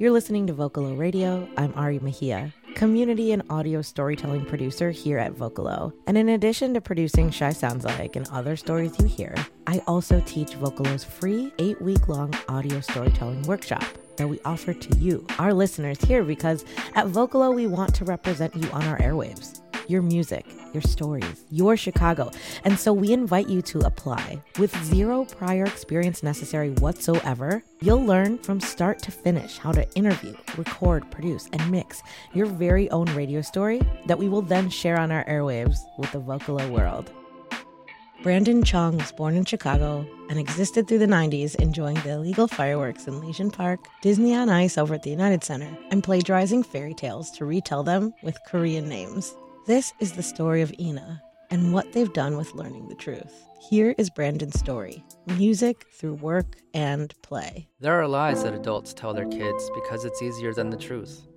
You're listening to Vocalo Radio. I'm Ari Mejia, community and audio storytelling producer here at Vocalo. And in addition to producing Shy Sounds Like and other stories you hear, I also teach Vocalo's free eight week long audio storytelling workshop that we offer to you, our listeners here, because at Vocalo, we want to represent you on our airwaves your music, your stories, your Chicago. And so we invite you to apply. With zero prior experience necessary whatsoever, you'll learn from start to finish how to interview, record, produce, and mix your very own radio story that we will then share on our airwaves with the Vocalo world. Brandon Chong was born in Chicago and existed through the 90s, enjoying the illegal fireworks in Legion Park, Disney on Ice over at the United Center, and plagiarizing fairy tales to retell them with Korean names. This is the story of Inah and what they've done with learning the truth. Here is Brandon's story music through work and play. There are lies that adults tell their kids because it's easier than the truth.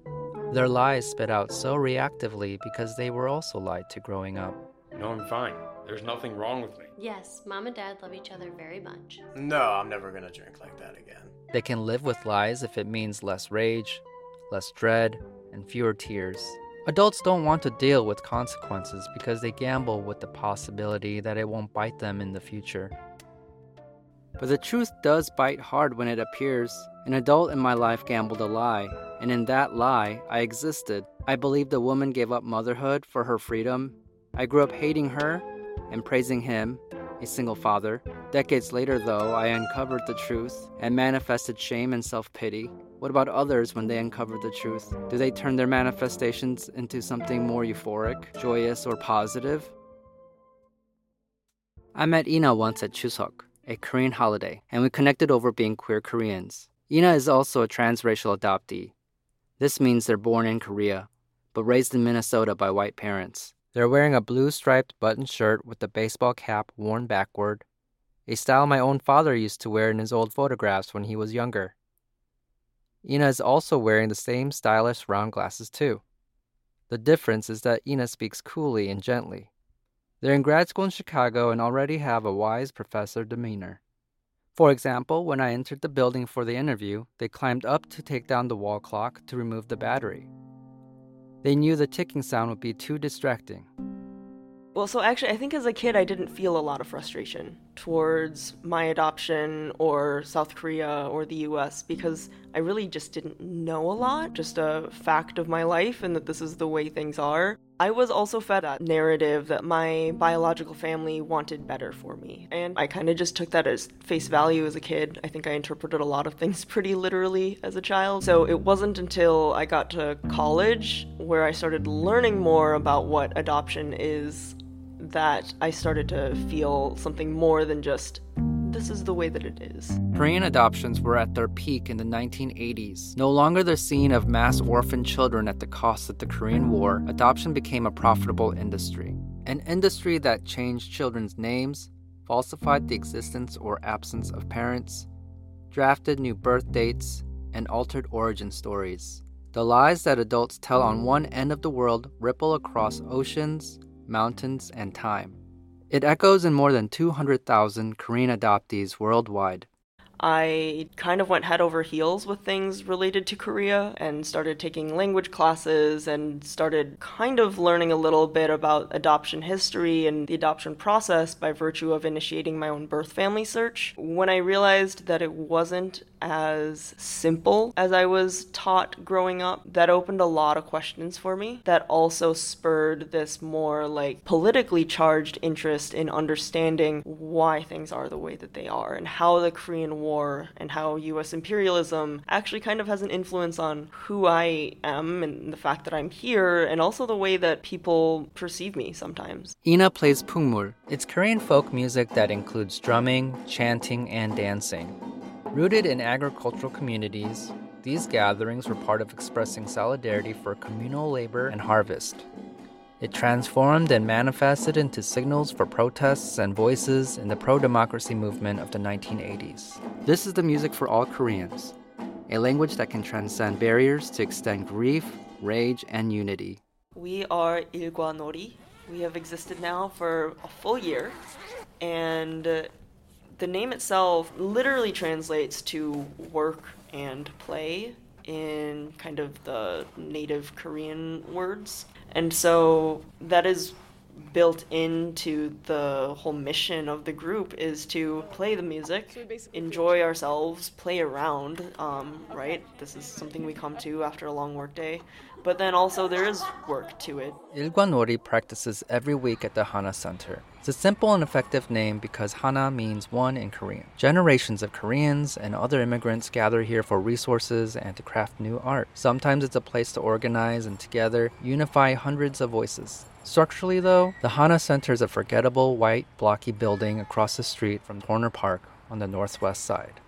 Their lies spit out so reactively because they were also lied to growing up. No, I'm fine. There's nothing wrong with me. Yes, mom and dad love each other very much. No, I'm never gonna drink like that again. They can live with lies if it means less rage, less dread, and fewer tears. Adults don't want to deal with consequences because they gamble with the possibility that it won't bite them in the future. But the truth does bite hard when it appears. An adult in my life gambled a lie, and in that lie, I existed. I believed a woman gave up motherhood for her freedom. I grew up hating her and praising him, a single father. Decades later, though, I uncovered the truth and manifested shame and self pity. What about others when they uncover the truth? Do they turn their manifestations into something more euphoric, joyous, or positive? I met Inah once at Chuseok, a Korean holiday, and we connected over being queer Koreans. Inah is also a transracial adoptee. This means they're born in Korea, but raised in Minnesota by white parents. They're wearing a blue striped button shirt with a baseball cap worn backward, a style my own father used to wear in his old photographs when he was younger. Inah is also wearing the same stylish round glasses, too. The difference is that Inah speaks coolly and gently. They're in grad school in Chicago and already have a wise professor demeanor. For example, when I entered the building for the interview, they climbed up to take down the wall clock to remove the battery. They knew the ticking sound would be too distracting. Well, so actually, I think as a kid, I didn't feel a lot of frustration towards my adoption or South Korea or the US because I really just didn't know a lot, just a fact of my life and that this is the way things are. I was also fed that narrative that my biological family wanted better for me. And I kind of just took that as face value as a kid. I think I interpreted a lot of things pretty literally as a child. So it wasn't until I got to college where I started learning more about what adoption is that I started to feel something more than just this is the way that it is. Korean adoptions were at their peak in the 1980s. No longer the scene of mass orphan children at the cost of the Korean War, adoption became a profitable industry. An industry that changed children's names, falsified the existence or absence of parents, drafted new birth dates, and altered origin stories. The lies that adults tell on one end of the world ripple across oceans, mountains, and time. It echoes in more than 200,000 Korean adoptees worldwide. I kind of went head over heels with things related to Korea and started taking language classes and started kind of learning a little bit about adoption history and the adoption process by virtue of initiating my own birth family search. When I realized that it wasn't as simple as I was taught growing up, that opened a lot of questions for me. That also spurred this more like politically charged interest in understanding why things are the way that they are and how the Korean War and how US imperialism actually kind of has an influence on who I am and the fact that I'm here and also the way that people perceive me sometimes. Inah plays pungmul. It's Korean folk music that includes drumming, chanting, and dancing. Rooted in agricultural communities, these gatherings were part of expressing solidarity for communal labor and harvest. It transformed and manifested into signals for protests and voices in the pro democracy movement of the 1980s. This is the music for all Koreans, a language that can transcend barriers to extend grief, rage, and unity. We are Ilgwa Nori. We have existed now for a full year, and uh, the name itself literally translates to work and play. in kind of the native Korean words. And so that is built into the whole mission of the group is to play the music, enjoy ourselves, play around, um, right? This is something we come to after a long workday. But then also there is work to it. Ilgwanori practices every week at the Hana Center. It's a simple and effective name because Hana means one in Korean. Generations of Koreans and other immigrants gather here for resources and to craft new art. Sometimes it's a place to organize and together unify hundreds of voices. Structurally, though, the Hana Center is a forgettable white, blocky building across the street from Horner Park on the northwest side.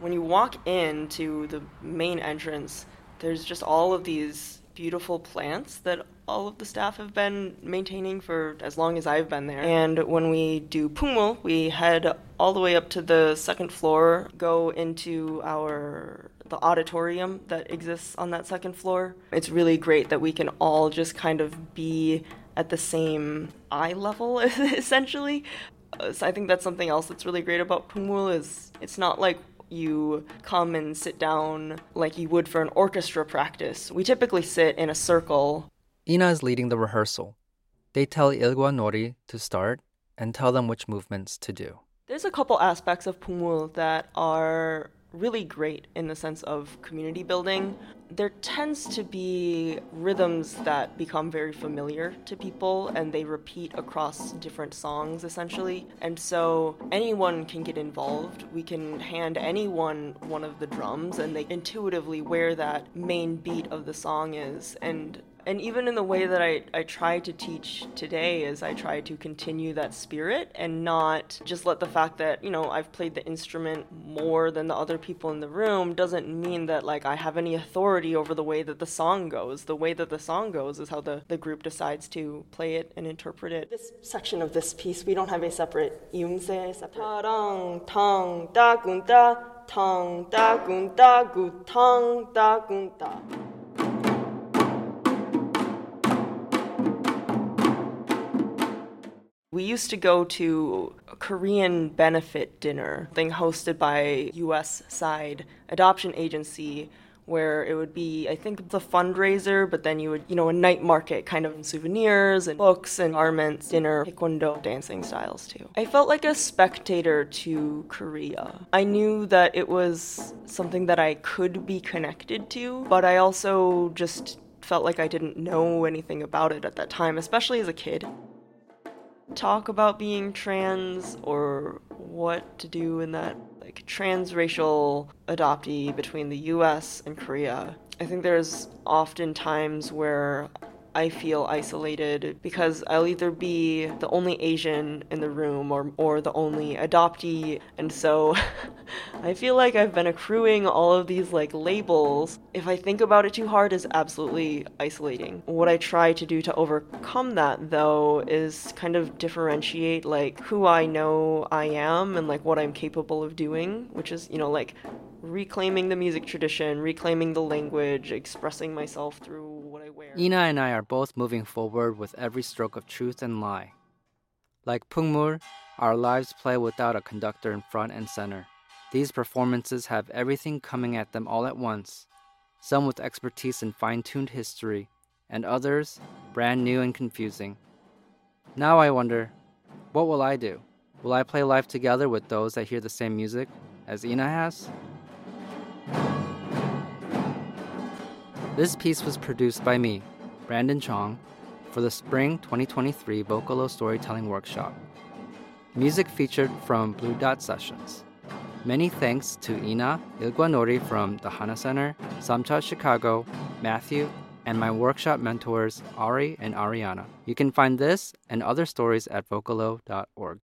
When you walk into the main entrance, there's just all of these beautiful plants that all of the staff have been maintaining for as long as I've been there. And when we do Pungmul, we head all the way up to the second floor, go into our the auditorium that exists on that second floor. It's really great that we can all just kind of be at the same eye level essentially. Uh, so I think that's something else that's really great about Pungmul is it's not like you come and sit down like you would for an orchestra practice. We typically sit in a circle. Inah is leading the rehearsal. They tell Ilgwanori to start and tell them which movements to do. There's a couple aspects of Pungmul that are really great in the sense of community building. There tends to be rhythms that become very familiar to people and they repeat across different songs essentially. And so anyone can get involved. We can hand anyone one of the drums and they intuitively where that main beat of the song is. And and even in the way that I, I try to teach today is I try to continue that spirit and not just let the fact that, you know, I've played the instrument more than the other people in the room doesn't mean that like I have any authority over the way that the song goes. The way that the song goes is how the, the group decides to play it and interpret it. This section of this piece, we don't have a separate yumse, da da, gu, da. We used to go to a Korean benefit dinner thing hosted by US side adoption agency where it would be I think the fundraiser but then you would you know a night market kind of souvenirs and books and garments dinner taekwondo dancing styles too. I felt like a spectator to Korea. I knew that it was something that I could be connected to but I also just felt like I didn't know anything about it at that time especially as a kid talk about being trans or what to do in that like transracial adoptee between the US and Korea. I think there's often times where I feel isolated because I'll either be the only Asian in the room or, or the only adoptee. And so I feel like I've been accruing all of these like labels. If I think about it too hard, is absolutely isolating. What I try to do to overcome that though is kind of differentiate like who I know I am and like what I'm capable of doing, which is, you know, like reclaiming the music tradition, reclaiming the language, expressing myself through what I wear. Inah and I are both moving forward with every stroke of truth and lie. Like Pungmul, our lives play without a conductor in front and center. These performances have everything coming at them all at once, some with expertise in fine tuned history, and others brand new and confusing. Now I wonder, what will I do? Will I play live together with those that hear the same music as Inah has? This piece was produced by me, Brandon Chong, for the Spring 2023 Vocalo Storytelling Workshop. Music featured from Blue Dot Sessions. Many thanks to Inah Ilgwanori from the Hana Center, Samcha Chicago, Matthew, and my workshop mentors Ari and Ariana. You can find this and other stories at vocalo.org.